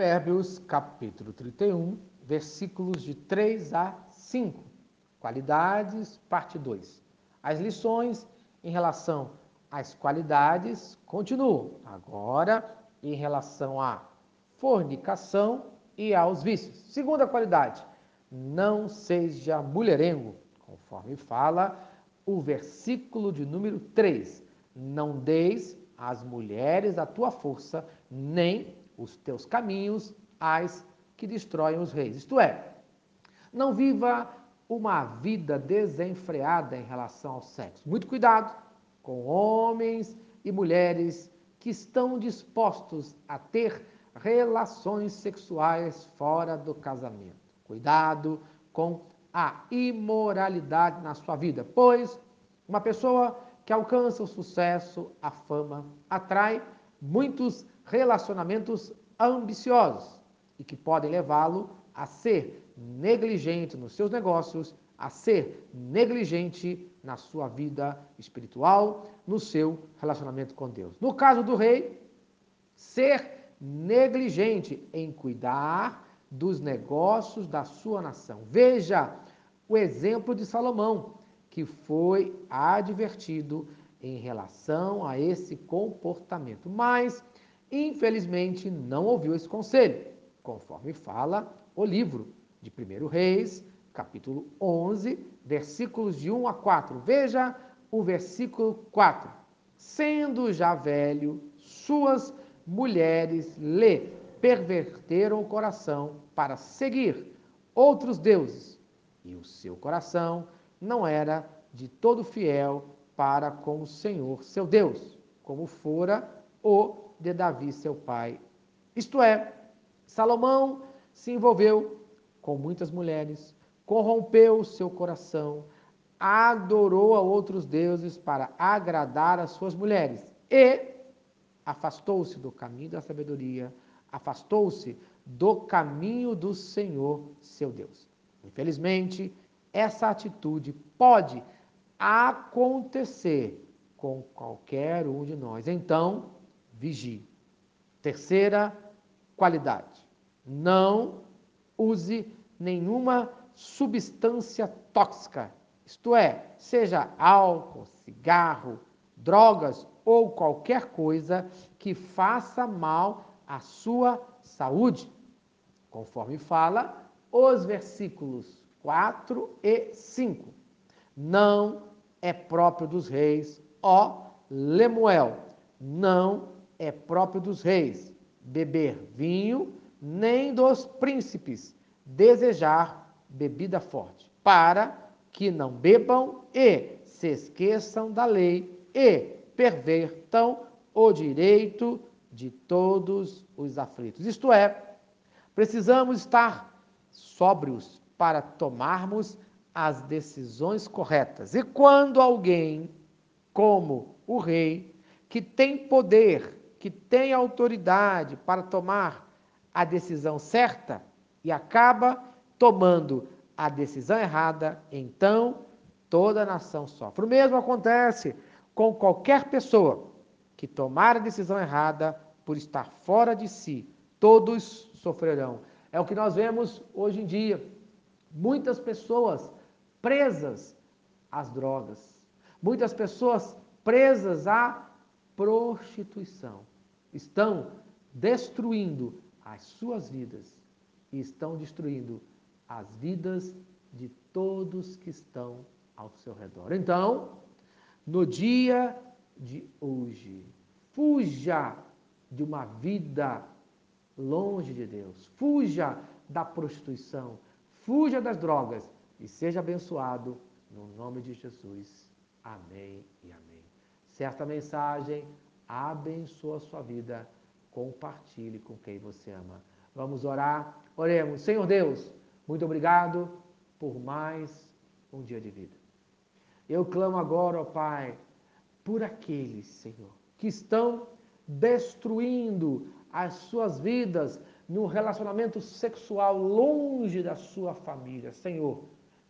Provérbios, capítulo 31, versículos de 3 a 5. Qualidades, parte 2. As lições em relação às qualidades continuam. Agora, em relação à fornicação e aos vícios. Segunda qualidade, não seja mulherengo, conforme fala o versículo de número 3. Não deis às mulheres a tua força, nem os teus caminhos às que destroem os reis. Isto é, não viva uma vida desenfreada em relação ao sexo. Muito cuidado com homens e mulheres que estão dispostos a ter relações sexuais fora do casamento. Cuidado com a imoralidade na sua vida, pois uma pessoa que alcança o sucesso, a fama, atrai muitos relacionamentos ambiciosos e que podem levá-lo a ser negligente nos seus negócios, a ser negligente na sua vida espiritual, no seu relacionamento com Deus. No caso do rei, ser negligente em cuidar dos negócios da sua nação. Veja o exemplo de Salomão, que foi advertido em relação a esse comportamento, mas infelizmente não ouviu esse conselho, conforme fala o livro de 1 Reis, capítulo 11, versículos de 1 a 4. Veja o versículo 4. Sendo já velho, suas mulheres lhe perverteram o coração para seguir outros deuses, e o seu coração não era de todo fiel para com o Senhor, seu Deus, como fora o de Davi, seu pai. Isto é, Salomão se envolveu com muitas mulheres, corrompeu o seu coração, adorou a outros deuses para agradar as suas mulheres e afastou-se do caminho da sabedoria, afastou-se do caminho do Senhor, seu Deus. Infelizmente, essa atitude pode acontecer com qualquer um de nós. Então, vigie. Terceira qualidade: não use nenhuma substância tóxica, isto é, seja álcool, cigarro, drogas ou qualquer coisa que faça mal à sua saúde, conforme fala os versículos 4 e 5. Não é próprio dos reis, ó Lemuel, não é próprio dos reis beber vinho, nem dos príncipes desejar bebida forte, para que não bebam e se esqueçam da lei e pervertam o direito de todos os aflitos. Isto é, precisamos estar sóbrios para tomarmos as decisões corretas. E quando alguém, como o rei, que tem poder que tem autoridade para tomar a decisão certa e acaba tomando a decisão errada, então toda a nação sofre. O mesmo acontece com qualquer pessoa que tomar a decisão errada por estar fora de si. Todos sofrerão. É o que nós vemos hoje em dia. Muitas pessoas presas às drogas, muitas pessoas presas à prostituição estão destruindo as suas vidas e estão destruindo as vidas de todos que estão ao seu redor. Então, no dia de hoje, fuja de uma vida longe de Deus, fuja da prostituição, fuja das drogas e seja abençoado no nome de Jesus. Amém e amém. Se esta mensagem abençoa a sua vida, compartilhe com quem você ama. Vamos orar? Oremos. Senhor Deus, muito obrigado por mais um dia de vida. Eu clamo agora, ó Pai, por aqueles, Senhor, que estão destruindo as suas vidas no relacionamento sexual longe da sua família. Senhor,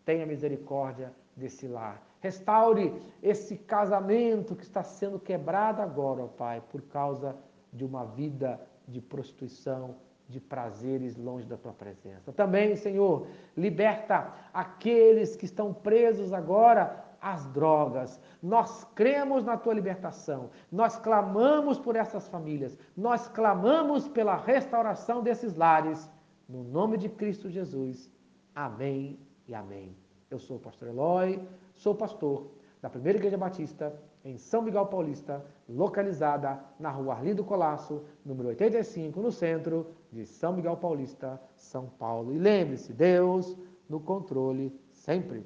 tenha misericórdia desse lar. Restaure esse casamento que está sendo quebrado agora, ó Pai, por causa de uma vida de prostituição, de prazeres longe da tua presença. Também, Senhor, liberta aqueles que estão presos agora às drogas. Nós cremos na tua libertação. Nós clamamos por essas famílias. Nós clamamos pela restauração desses lares. No nome de Cristo Jesus. Amém e amém. Eu sou o pastor Eloy, sou pastor da Primeira Igreja Batista em São Miguel Paulista, localizada na rua Arlindo Colasso, número 85, no centro de São Miguel Paulista, São Paulo. E lembre-se, Deus no controle sempre.